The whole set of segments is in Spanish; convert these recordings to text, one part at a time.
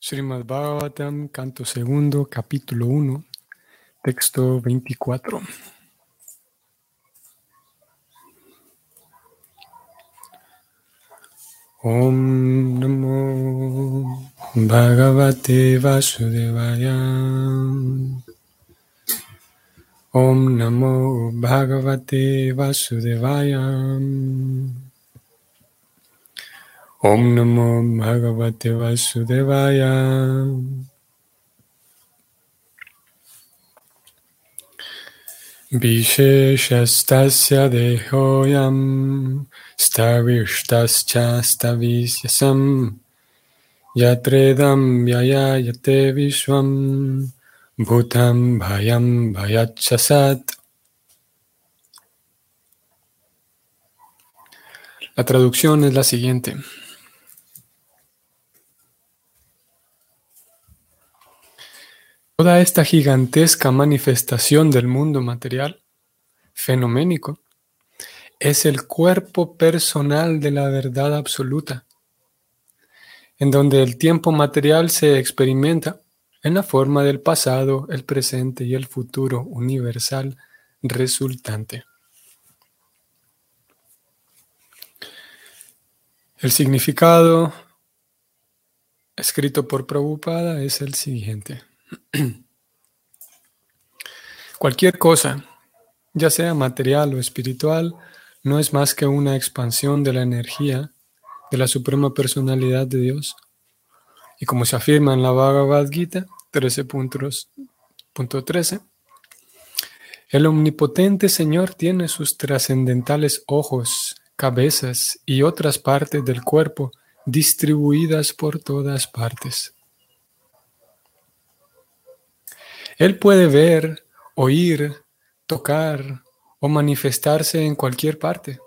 Srimad Bhagavatam, canto segundo, capítulo 1, texto 24. Om Namo Bhagavate Vasudevaya. Om Namo Bhagavate Vasudevaya. Om Namo Bhagavate Vasudevaya. Visheshastasya dehoyam stavishtascha stavisyasam yatredam vyayayate vishvam bhutam bhayam bhayachasat. La traducción es la siguiente. Toda esta gigantesca manifestación del mundo material, fenoménico, es el cuerpo personal de la verdad absoluta, en donde el tiempo material se experimenta en la forma del pasado, el presente y el futuro universal resultante. El significado escrito por Prabhupada es el siguiente. Cualquier cosa, ya sea material o espiritual, no es más que una expansión de la energía de la Suprema Personalidad de Dios. Y como se afirma en la Bhagavad Gita 13.13, el omnipotente Señor tiene sus trascendentales ojos, cabezas y otras partes del cuerpo distribuidas por todas partes. Él puede ver, oír, tocar o manifestarse en cualquier parte,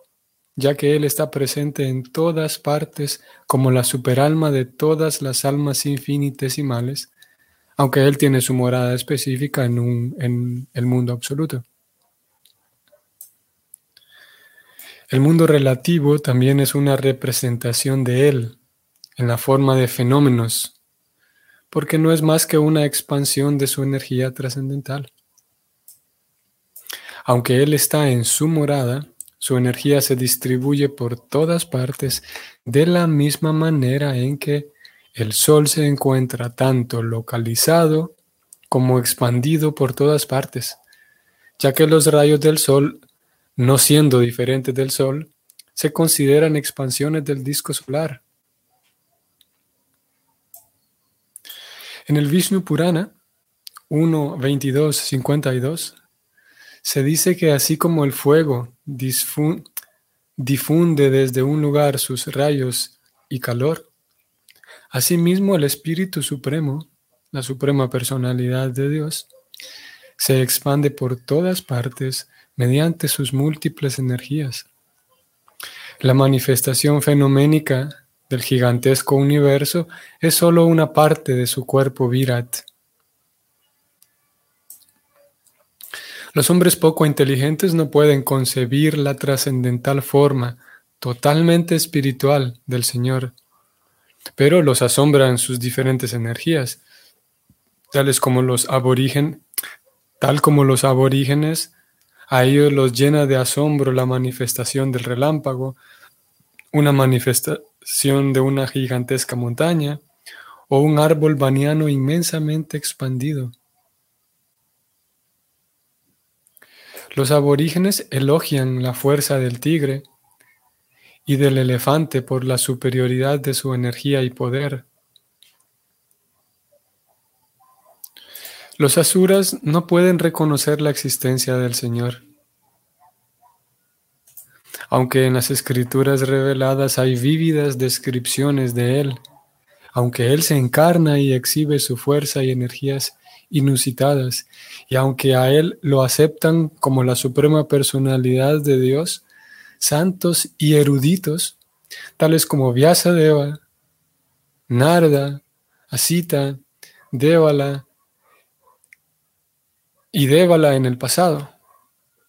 ya que Él está presente en todas partes como la superalma de todas las almas infinitesimales, aunque Él tiene su morada específica en, un, en el mundo absoluto. El mundo relativo también es una representación de Él en la forma de fenómenos porque no es más que una expansión de su energía trascendental. Aunque Él está en su morada, su energía se distribuye por todas partes de la misma manera en que el Sol se encuentra tanto localizado como expandido por todas partes, ya que los rayos del Sol, no siendo diferentes del Sol, se consideran expansiones del disco solar En el Vishnu Purana 1.22.52 se dice que así como el fuego difunde desde un lugar sus rayos y calor, asimismo el Espíritu Supremo, la Suprema Personalidad de Dios, se expande por todas partes mediante sus múltiples energías. La manifestación fenoménica del gigantesco universo es sólo una parte de su cuerpo Virat. Los hombres poco inteligentes no pueden concebir la trascendental forma totalmente espiritual del Señor, pero los asombran sus diferentes energías, tales como los aborígenes, tal como los aborígenes, a ellos los llena de asombro la manifestación del relámpago, una manifestación de una gigantesca montaña o un árbol baniano inmensamente expandido. Los aborígenes elogian la fuerza del tigre y del elefante por la superioridad de su energía y poder. Los asuras no pueden reconocer la existencia del Señor. Aunque en las escrituras reveladas hay vívidas descripciones de Él, aunque Él se encarna y exhibe su fuerza y energías inusitadas, y aunque a Él lo aceptan como la suprema personalidad de Dios, santos y eruditos, tales como Vyasadeva, Narda, Asita, Devala y Devala en el pasado,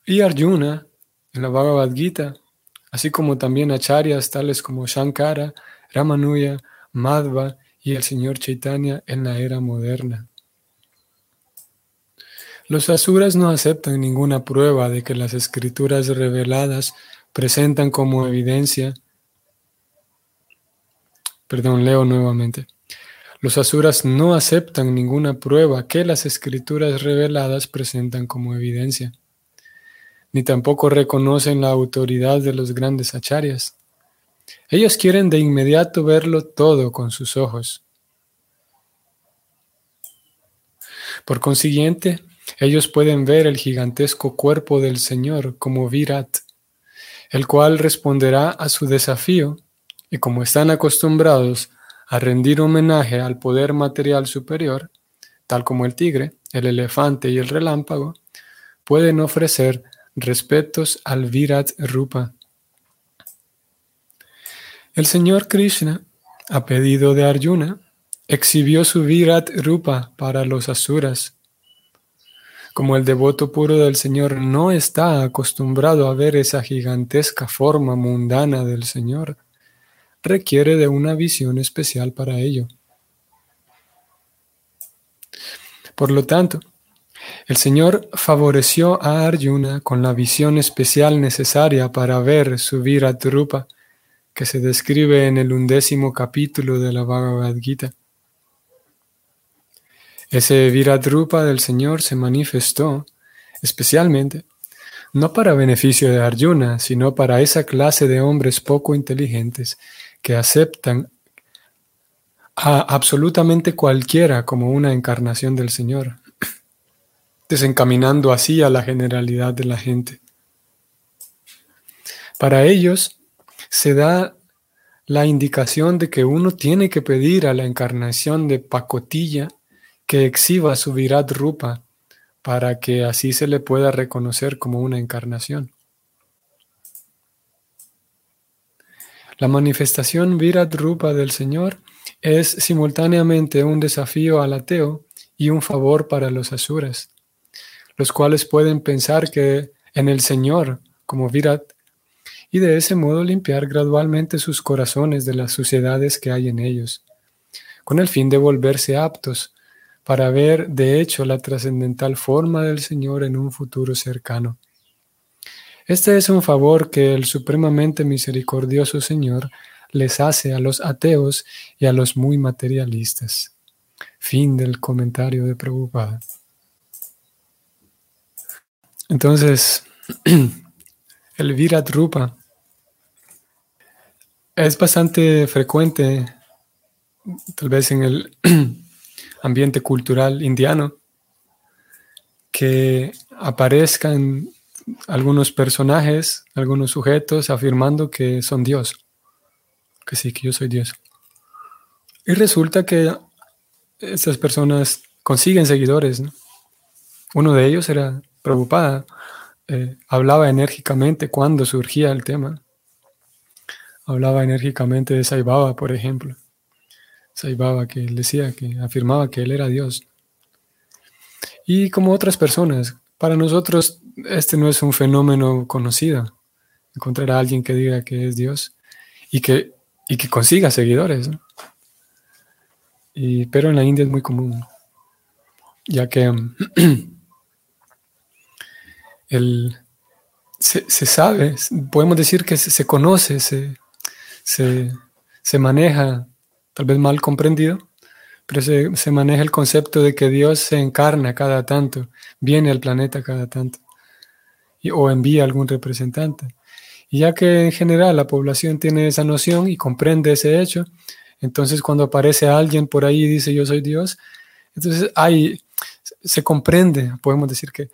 y Arjuna en la Bhagavad Gita, así como también acharyas tales como Shankara, Ramanuja, Madhva y el Señor Chaitanya en la era moderna. Los asuras no aceptan ninguna prueba de que las escrituras reveladas presentan como evidencia. Perdón, leo nuevamente. Los asuras no aceptan ninguna prueba que las escrituras reveladas presentan como evidencia, ni tampoco reconocen la autoridad de los grandes acharyas. Ellos quieren de inmediato verlo todo con sus ojos. Por consiguiente, ellos pueden ver el gigantesco cuerpo del Señor como Virat, el cual responderá a su desafío, y como están acostumbrados a rendir homenaje al poder material superior, tal como el tigre, el elefante y el relámpago, pueden ofrecer respetos al Virat Rupa. El Señor Krishna, a pedido de Arjuna, exhibió su Virat Rupa para los asuras. Como el devoto puro del Señor no está acostumbrado a ver esa gigantesca forma mundana del Señor, requiere de una visión especial para ello. Por lo tanto, el Señor favoreció a Arjuna con la visión especial necesaria para ver su Virat Rupa, que se describe en el undécimo capítulo de la Bhagavad Gita. Ese Virat Rupa del Señor se manifestó especialmente no para beneficio de Arjuna, sino para esa clase de hombres poco inteligentes que aceptan a absolutamente cualquiera como una encarnación del Señor, desencaminando así a la generalidad de la gente. Para ellos se da la indicación de que uno tiene que pedir a la encarnación de pacotilla que exhiba su Virat Rupa para que así se le pueda reconocer como una encarnación. La manifestación Virat Rupa del Señor es simultáneamente un desafío al ateo y un favor para los asuras, los cuales pueden pensar que en el Señor como Virat y de ese modo limpiar gradualmente sus corazones de las suciedades que hay en ellos, con el fin de volverse aptos para ver de hecho la trascendental forma del Señor en un futuro cercano. Este es un favor que el supremamente misericordioso Señor les hace a los ateos y a los muy materialistas. Fin del comentario de Prabhupada. Entonces, el Virat Rupa es bastante frecuente, tal vez en el ambiente cultural indiano, que aparezcan algunos personajes, algunos sujetos afirmando que son Dios, que sí, que yo soy Dios. Y resulta que estas personas consiguen seguidores. Uno de ellos era preocupada, eh, hablaba enérgicamente cuando surgía el tema. Hablaba enérgicamente de Saibaba, por ejemplo. Saibaba que decía, que afirmaba que él era Dios. Y como otras personas, para nosotros este no es un fenómeno conocido, encontrar a alguien que diga que es Dios y que, y que consiga seguidores. Y, pero en la India es muy común, ya que el, se, sabe, podemos decir que se, conoce, se, se, maneja, tal vez mal comprendido, pero se, se, maneja el concepto de que Dios se encarna cada tanto, viene al planeta cada tanto o envía algún representante. Y ya que en general la población tiene esa noción y comprende ese hecho, entonces cuando aparece alguien por ahí y dice yo soy Dios, entonces hay, se comprende, podemos decir que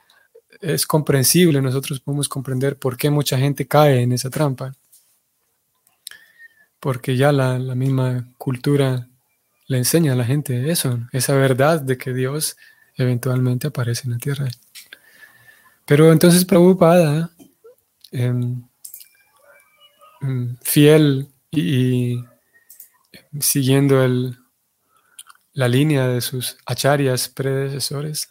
es comprensible, nosotros podemos comprender por qué mucha gente cae en esa trampa. Porque ya la, misma cultura le enseña a la gente eso, esa verdad de que Dios eventualmente aparece en la tierra. Pero entonces Prabhupada, em, fiel y, siguiendo el, la línea de sus acharyas predecesores,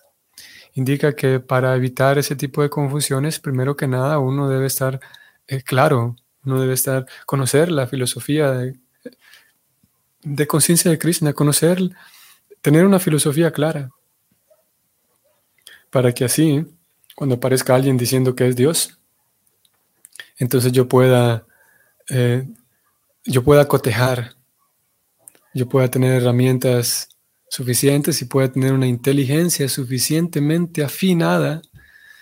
indica que para evitar ese tipo de confusiones, primero que nada, uno debe estar eh, claro, uno debe estar, conocer la filosofía de conciencia de Krishna, conocer, tener una filosofía clara, para que así, cuando aparezca alguien diciendo que es Dios, entonces yo pueda, eh, yo pueda cotejar, yo pueda tener herramientas suficientes y pueda tener una inteligencia suficientemente afinada,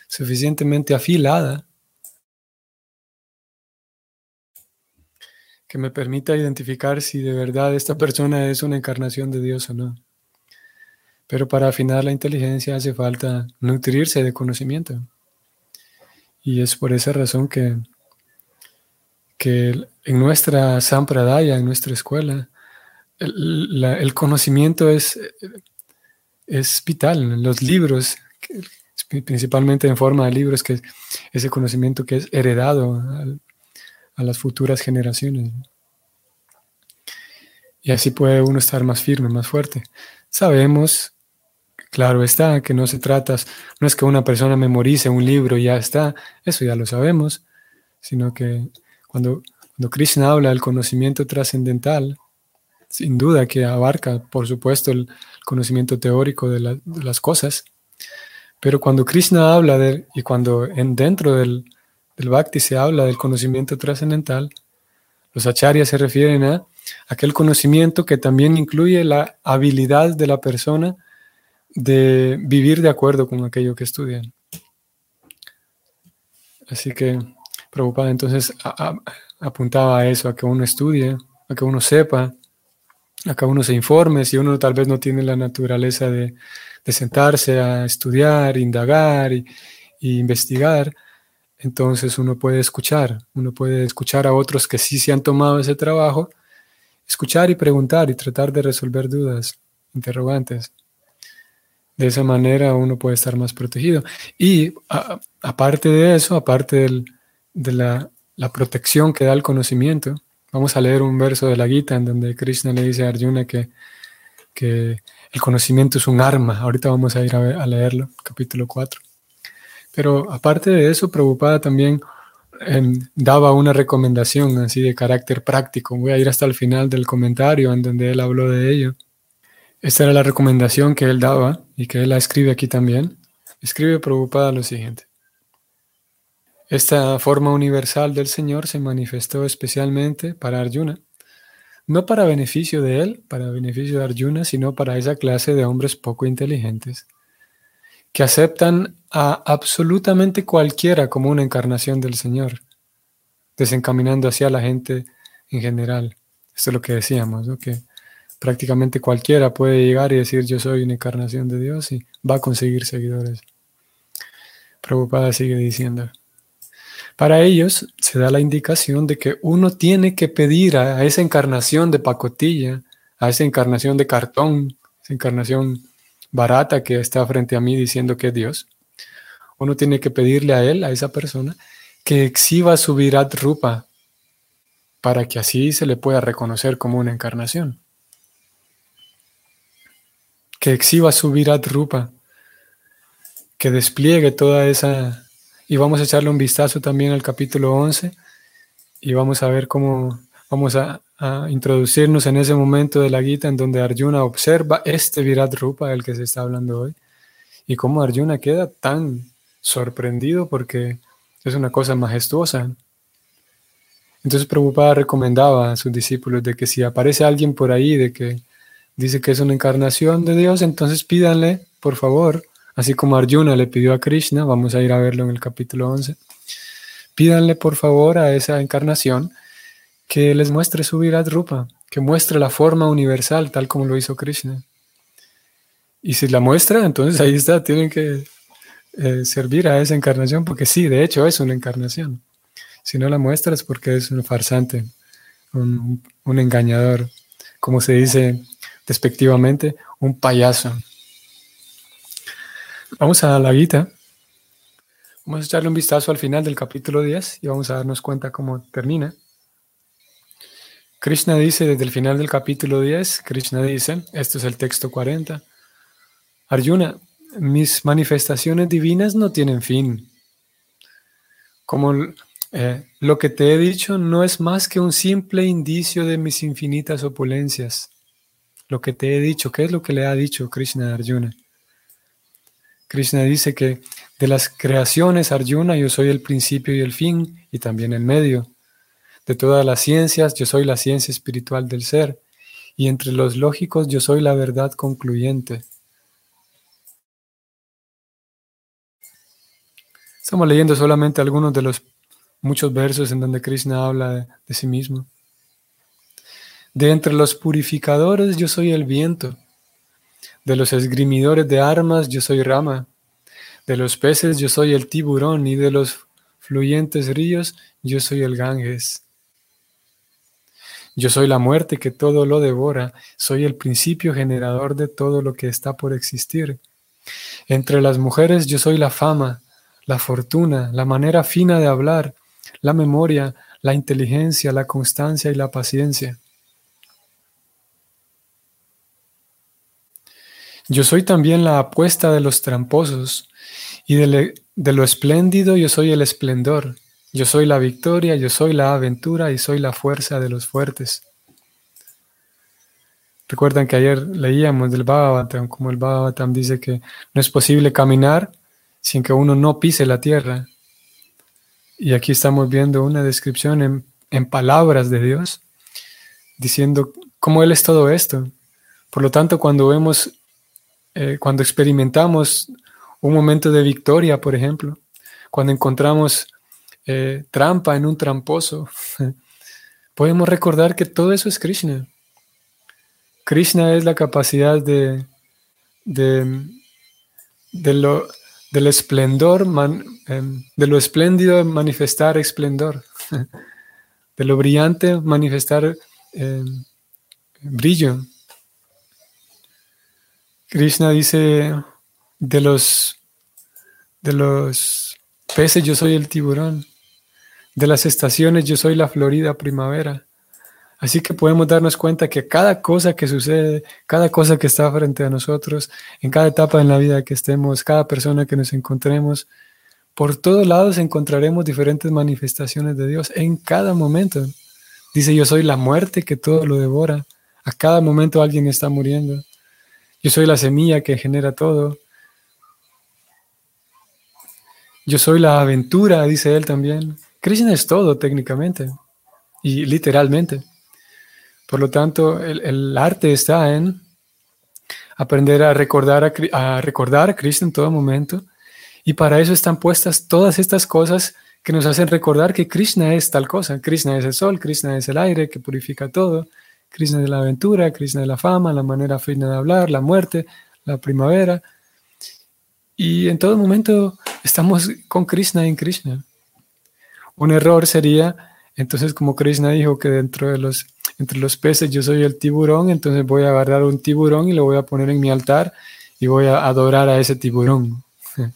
suficientemente afilada, que me permita identificar si de verdad esta persona es una encarnación de Dios o no. Pero para afinar la inteligencia hace falta nutrirse de conocimiento. Y es por esa razón que, que en nuestra Sampradaya, en nuestra escuela, el, conocimiento es, es vital. Los libros, principalmente en forma de libros, que ese conocimiento que es heredado a las futuras generaciones. Y así puede uno estar más firme, más fuerte. Sabemos, claro está, que no se trata, no es que una persona memorice un libro y ya está, eso ya lo sabemos, sino que cuando, cuando Krishna habla del conocimiento trascendental, sin duda que abarca, por supuesto, el conocimiento teórico de, las cosas, pero cuando Krishna habla de, y cuando en, dentro del, Bhakti se habla del conocimiento trascendental, los acharyas se refieren a aquel conocimiento que también incluye la habilidad de la persona de vivir de acuerdo con aquello que estudian. Así que Prabhupada entonces apuntaba a eso, a que uno estudie, a que uno sepa, a que uno se informe, si uno tal vez no tiene la naturaleza de, sentarse a estudiar, indagar y investigar, entonces uno puede escuchar, uno puede escuchar a otros que sí se han tomado ese trabajo, escuchar y preguntar y tratar de resolver dudas, interrogantes. De esa manera uno puede estar más protegido. Y aparte de eso, aparte de la, protección que da el conocimiento, vamos a leer un verso de la Gita en donde Krishna le dice a Arjuna que, que el conocimiento es un arma. Ahorita vamos a ir a, leerlo, capítulo 4. Pero aparte de eso, Prabhupada también em, daba una recomendación así de carácter práctico. Voy a ir hasta el final del comentario en donde él habló de ello. Esta era la recomendación que él daba y que él la escribe aquí también. Escribe Prabhupada lo siguiente. Esta forma universal del Señor se manifestó especialmente para Arjuna, no para beneficio de él, para beneficio de Arjuna, sino para esa clase de hombres poco inteligentes que aceptan a absolutamente cualquiera como una encarnación del Señor, desencaminando hacia la gente en general. Esto es lo que decíamos, que prácticamente cualquiera puede llegar y decir yo soy una encarnación de Dios y va a conseguir seguidores. Preocupada sigue diciendo. Para ellos se da la indicación de que uno tiene que pedir a esa encarnación de pacotilla, a esa encarnación de cartón, esa encarnación barata que está frente a mí diciendo que es Dios, uno tiene que pedirle a él, a esa persona, que exhiba su virat rupa para que así se le pueda reconocer como una encarnación. Que exhiba su virat rupa, que despliegue toda esa... Y vamos a echarle un vistazo también al capítulo 11 y vamos a ver cómo vamos a a introducirnos en ese momento de la Gita en donde Arjuna observa este Virat Rupa del que se está hablando hoy y cómo Arjuna queda tan sorprendido porque es una cosa majestuosa. Entonces Prabhupada recomendaba a sus discípulos de que si aparece alguien por ahí de que dice que es una encarnación de Dios, entonces pídanle, por favor, así como Arjuna le pidió a Krishna, vamos a ir a verlo en el capítulo 11, pídanle por favor a esa encarnación que les muestre su Virat Rupa, que muestre la forma universal, tal como lo hizo Krishna. Y si la muestra, entonces ahí está, tienen que eh, servir a esa encarnación, porque sí, de hecho es una encarnación. Si no la muestra es porque es un farsante, un, un engañador, como se dice despectivamente, un payaso. Vamos a la Gita. Vamos a echarle un vistazo al final del capítulo 10 y vamos a darnos cuenta cómo termina. Krishna dice desde el final del capítulo 10, Krishna dice, esto es el texto 40, Arjuna, mis manifestaciones divinas no tienen fin. Como eh, lo que te he dicho no es más que un simple indicio de mis infinitas opulencias. Lo que te he dicho, ¿qué es lo que le ha dicho Krishna a Arjuna? Krishna dice que de las creaciones, Arjuna, yo soy el principio y el fin y también el medio. De todas las ciencias, yo soy la ciencia espiritual del ser. Y entre los lógicos, yo soy la verdad concluyente. Estamos leyendo solamente algunos de los muchos versos en donde Krishna habla de, sí mismo. De entre los purificadores yo soy el viento, de los esgrimidores de armas yo soy rama, de los peces yo soy el tiburón y de los fluyentes ríos yo soy el Ganges. Yo soy la muerte que todo lo devora, soy el principio generador de todo lo que está por existir. Entre las mujeres yo soy la fama, la fortuna, la manera fina de hablar, la memoria, la inteligencia, la constancia y la paciencia. Yo soy también la apuesta de los tramposos, y de, lo espléndido yo soy el esplendor. Yo soy la victoria, yo soy la aventura y soy la fuerza de los fuertes. Recuerdan que ayer leíamos del Bhagavatam, como el Bhagavatam dice que no es posible caminar sin que uno no pise la tierra. Y aquí estamos viendo una descripción en, palabras de Dios, diciendo cómo Él es todo esto. Por lo tanto, cuando vemos, eh, cuando experimentamos un momento de victoria, por ejemplo, cuando encontramos eh, trampa en un tramposo, podemos recordar que todo eso es Krishna. Krishna es la capacidad de, de, de lo, del esplendor, em, de lo espléndido manifestar esplendor, de lo brillante manifestar em, brillo. Krishna dice, de los, de los peces yo soy el tiburón, de las estaciones yo soy la florida primavera. Así que podemos darnos cuenta que cada cosa que sucede, cada cosa que está frente a nosotros, en cada etapa en la vida que estemos, cada persona que nos encontremos, por todos lados encontraremos diferentes manifestaciones de Dios en cada momento. Dice, yo soy la muerte que todo lo devora. A cada momento alguien está muriendo. Yo soy la semilla que genera todo. Yo soy la aventura, dice él también. Krishna es todo técnicamente y literalmente. Por lo tanto, el, arte está en aprender a recordar a, recordar a Cristo en todo momento. Y para eso están puestas todas estas cosas que nos hacen recordar que Krishna es tal cosa. Krishna es el sol, Krishna es el aire que purifica todo. Krishna es la aventura, Krishna es la fama, la manera fina de hablar, la muerte, la primavera. Y en todo momento estamos con Krishna en Krishna. Un error sería, entonces como Krishna dijo que dentro de los entre los peces yo soy el tiburón, entonces voy a agarrar un tiburón y lo voy a poner en mi altar y voy a adorar a ese tiburón.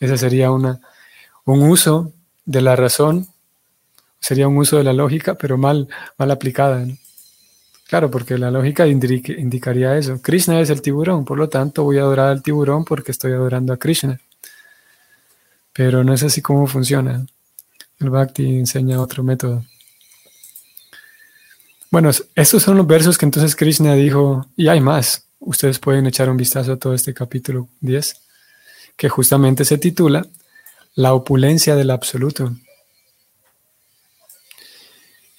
Ese sería una, un uso de la razón, sería un uso de la lógica, pero mal, mal aplicada. Claro, porque la lógica indicaría eso. Krishna es el tiburón, por lo tanto voy a adorar al tiburón porque estoy adorando a Krishna. Pero no es así como funciona. El Bhakti enseña otro método. Bueno, estos son los versos que entonces Krishna dijo, y hay más. Ustedes pueden echar un vistazo a todo este capítulo 10, que justamente se titula La opulencia del absoluto.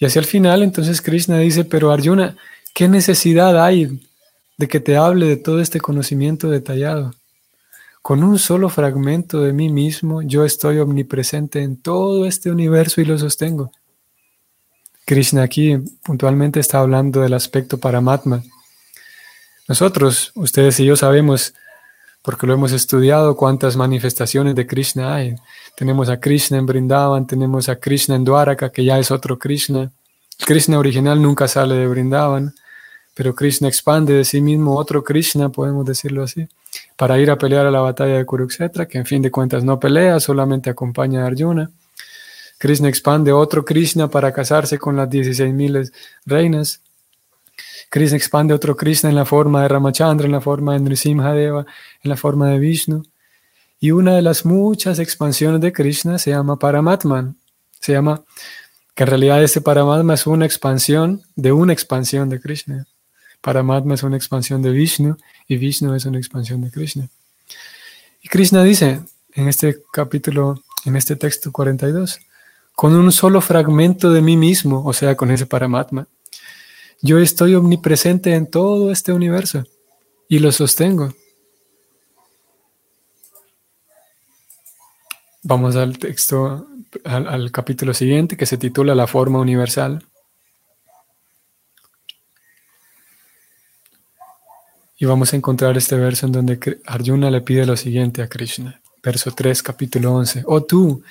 Y hacia el final, entonces Krishna dice, pero Arjuna, ¿qué necesidad hay de que te hable de todo este conocimiento detallado? Con un solo fragmento de mí mismo, yo estoy omnipresente en todo este universo y lo sostengo. Krishna aquí puntualmente está hablando del aspecto Paramatma. Nosotros, ustedes y yo sabemos, porque lo hemos estudiado, cuántas manifestaciones de Krishna hay. Tenemos a Krishna en Brindavan, tenemos a Krishna en Dwaraka, que ya es otro Krishna. Krishna original nunca sale de Brindavan, pero Krishna expande de sí mismo otro Krishna, podemos decirlo así, para ir a pelear a la batalla de Kurukshetra, que en fin de cuentas no pelea, solamente acompaña a Arjuna. Krishna expande otro Krishna para casarse con las 16.000 reinas. Krishna expande otro Krishna en la forma de Ramachandra, en la forma de Nrisimhadeva, en la forma de Vishnu. Y una de las muchas expansiones de Krishna se llama Paramatman, Se llama que en realidad este Paramatma es una expansión de una expansión de Krishna. Paramatma es una expansión de Vishnu y Vishnu es una expansión de Krishna. Y Krishna dice en este capítulo, en este texto 42, con un solo fragmento de mí mismo, o sea, con ese Paramatma, yo estoy omnipresente en todo este universo y lo sostengo. Vamos al texto, al, capítulo siguiente que se titula La forma universal. Y vamos a encontrar este verso en donde Arjuna le pide lo siguiente a Krishna. Verso 3, capítulo 11. Oh tú,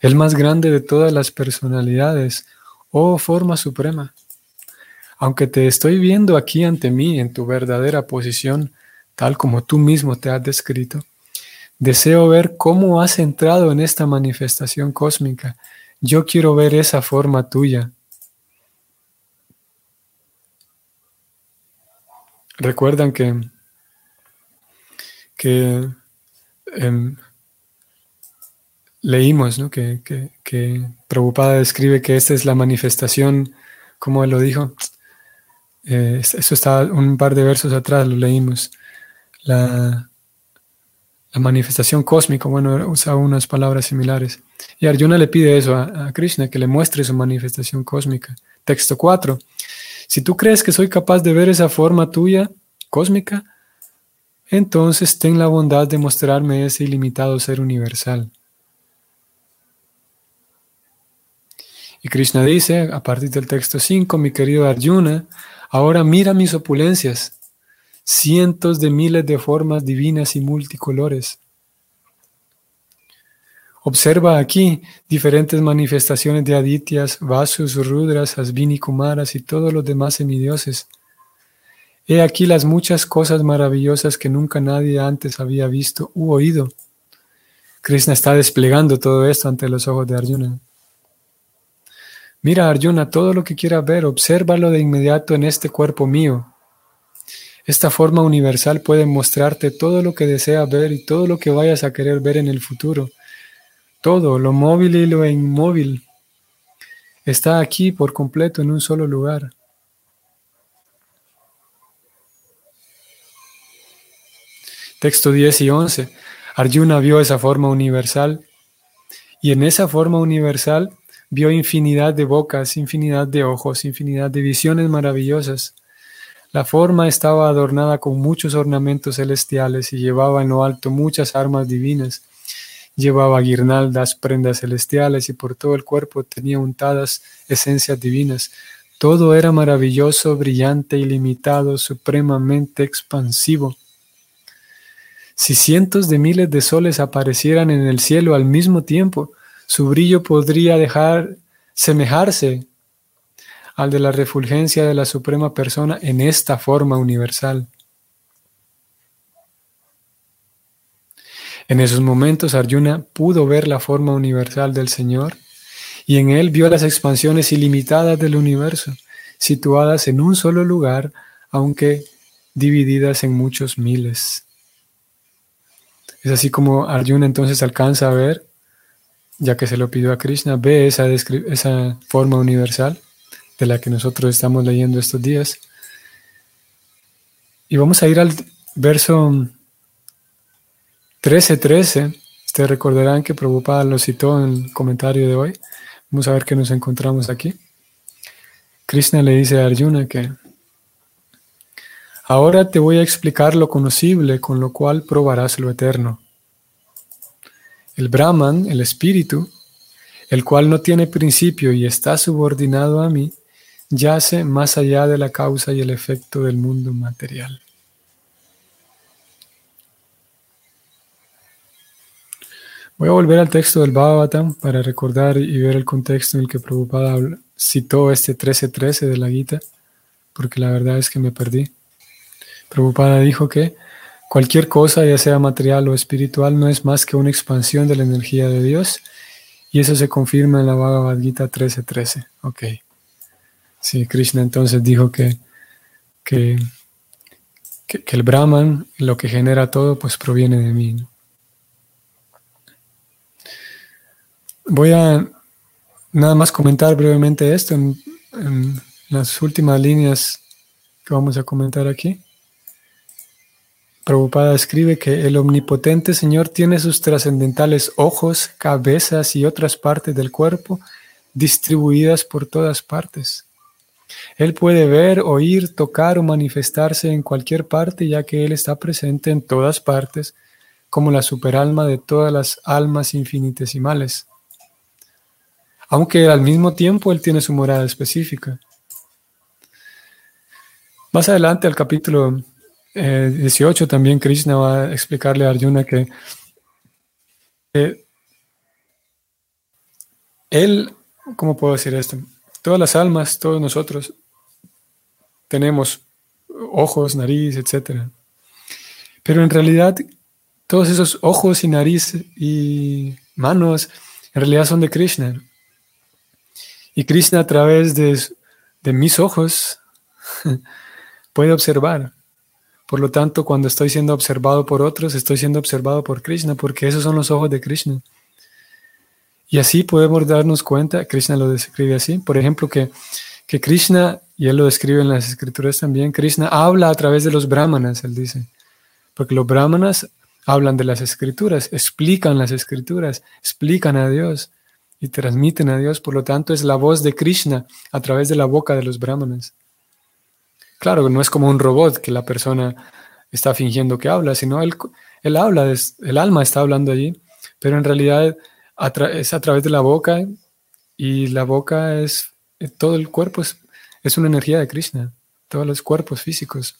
el más grande de todas las personalidades, oh forma suprema. Aunque te estoy viendo aquí ante mí en tu verdadera posición, tal como tú mismo te has descrito, Deseo ver cómo has entrado en esta manifestación cósmica. Yo quiero ver esa forma tuya. Recuerdan que, que em, leímos ¿no? que, que, que Prabhupada describe que esta es la manifestación, como él lo dijo. Eh, eso está un par de versos atrás, lo leímos. La, manifestación cósmica, bueno, usa unas palabras similares. Y Arjuna le pide eso a, Krishna, que le muestre su manifestación cósmica. Texto 4. Si tú crees que soy capaz de ver esa forma tuya, cósmica, entonces ten la bondad de mostrarme ese ilimitado ser universal. Y Krishna dice, a partir del texto 5, mi querido Arjuna, ahora mira mis opulencias, cientos de miles de formas divinas y multicolores. Observa aquí diferentes manifestaciones de adityas, vasus, rudras, asvini, kumaras y todos los demás semidioses. He aquí las muchas cosas maravillosas que nunca nadie antes había visto u oído. Krishna está desplegando todo esto ante los ojos de Arjuna. Mira, Arjuna, todo lo que quieras ver, obsérvalo de inmediato en este cuerpo mío. Esta forma universal puede mostrarte todo lo que deseas ver y todo lo que vayas a querer ver en el futuro. Todo, lo móvil y lo inmóvil, está aquí por completo en un solo lugar. Texto 10 y 11. Arjuna vio esa forma universal y en esa forma universal vio infinidad de bocas, infinidad de ojos, infinidad de visiones maravillosas. La forma estaba adornada con muchos ornamentos celestiales y llevaba en lo alto muchas armas divinas. Llevaba guirnaldas, prendas celestiales y por todo el cuerpo tenía untadas esencias divinas. Todo era maravilloso, brillante, ilimitado, supremamente expansivo. Si cientos de miles de soles aparecieran en el cielo al mismo tiempo, su brillo podría dejar semejarse al de la refulgencia de la Suprema Persona en esta forma universal. En esos momentos Arjuna pudo ver la forma universal del Señor y en él vio las expansiones ilimitadas del universo, situadas en un solo lugar, aunque divididas en muchos miles. Es así como Arjuna entonces alcanza a ver, ya que se lo pidió a Krishna, ve esa, forma universal de la que nosotros estamos leyendo estos días. Y vamos a ir al verso 13:13. Ustedes recordarán que Prabhupada lo citó en el comentario de hoy. Vamos a ver qué nos encontramos aquí. Krishna le dice a Arjuna que ahora te voy a explicar lo conocible con lo cual probarás lo eterno. El Brahman, el espíritu, el cual no tiene principio y está subordinado a mí, yace más allá de la causa y el efecto del mundo material. Voy a volver al texto del Bhagavatam para recordar y ver el contexto en el que Prabhupada citó este 13.13 de la Gita, porque la verdad es que me perdí. Prabhupada dijo que cualquier cosa, ya sea material o espiritual, no es más que una expansión de la energía de Dios, y eso se confirma en la Bhagavad Gita 13.13. Ok. Sí, Krishna entonces dijo que, que, el Brahman, lo que genera todo, pues proviene de mí. Voy a nada más comentar brevemente esto en las últimas líneas que vamos a comentar aquí. Prabhupada escribe que el omnipotente Señor tiene sus trascendentales ojos, cabezas y otras partes del cuerpo distribuidas por todas partes. Él puede ver, oír, tocar o manifestarse en cualquier parte, ya que Él está presente en todas partes, como la superalma de todas las almas infinitesimales. Aunque al mismo tiempo Él tiene su morada específica. Más adelante, al capítulo 18, eh, también Krishna va a explicarle a Arjuna que Él, ¿cómo puedo decir esto? Todas las almas, todos nosotros, tenemos ojos, nariz, etc. Pero en realidad, todos esos ojos y nariz y manos, en realidad son de Krishna. Y Krishna a través de, de mis ojos puede observar. Por lo tanto, cuando estoy siendo observado por otros, estoy siendo observado por Krishna, porque esos son los ojos de Krishna. Y así podemos darnos cuenta, Krishna lo describe así, por ejemplo, que, que Krishna, y él lo describe en las escrituras también, Krishna habla a través de los brahmanas, él dice, porque los brahmanas hablan de las escrituras, explican las escrituras, explican a Dios y transmiten a Dios, por lo tanto es la voz de Krishna a través de la boca de los brahmanas. Claro, no es como un robot que la persona está fingiendo que habla, sino él, habla, el alma está hablando allí, pero en realidad es a través de la boca y la boca es, eh, todo el cuerpo es, es una energía de Krishna, todos los cuerpos físicos.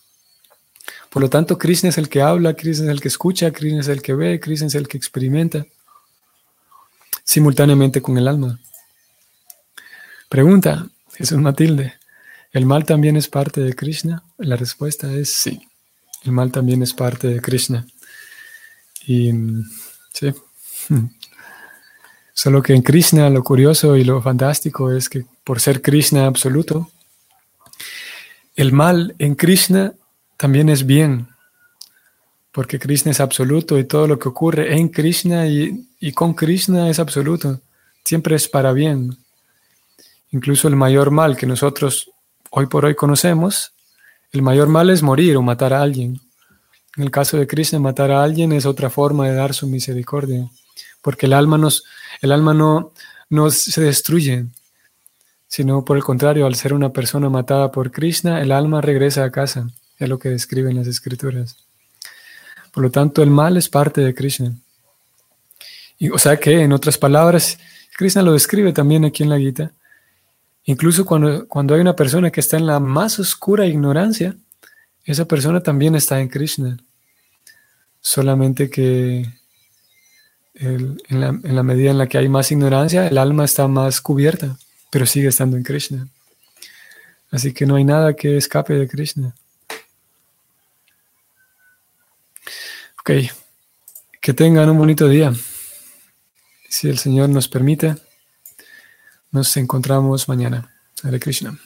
Por lo tanto, Krishna es el que habla, Krishna es el que escucha, Krishna es el que ve, Krishna es el que experimenta simultáneamente con el alma. Pregunta, Jesús Matilde, ¿el mal también es parte de Krishna? La respuesta es sí, el mal también es parte de Krishna. Y sí. Solo que en Krishna lo curioso y lo fantástico es que por ser Krishna absoluto, el mal en Krishna también es bien, porque Krishna es absoluto y todo lo que ocurre en Krishna y, y con Krishna es absoluto, siempre es para bien. Incluso el mayor mal que nosotros hoy por hoy conocemos, el mayor mal es morir o matar a alguien. En el caso de Krishna, matar a alguien es otra forma de dar su misericordia porque el alma, el alma no, no se destruye, sino por el contrario, al ser una persona matada por Krishna, el alma regresa a casa, es lo que describen las escrituras. Por lo tanto, el mal es parte de Krishna. Y, o sea que, en otras palabras, Krishna lo describe también aquí en la Gita. Incluso cuando, cuando hay una persona que está en la más oscura ignorancia, esa persona también está en Krishna. Solamente que en, la, medida en la que hay más ignorancia, el alma está más cubierta, pero sigue estando en Krishna. Así que no hay nada que escape de Krishna. Ok, que tengan un bonito día. Si el Señor nos permite, nos encontramos mañana. Hare Krishna.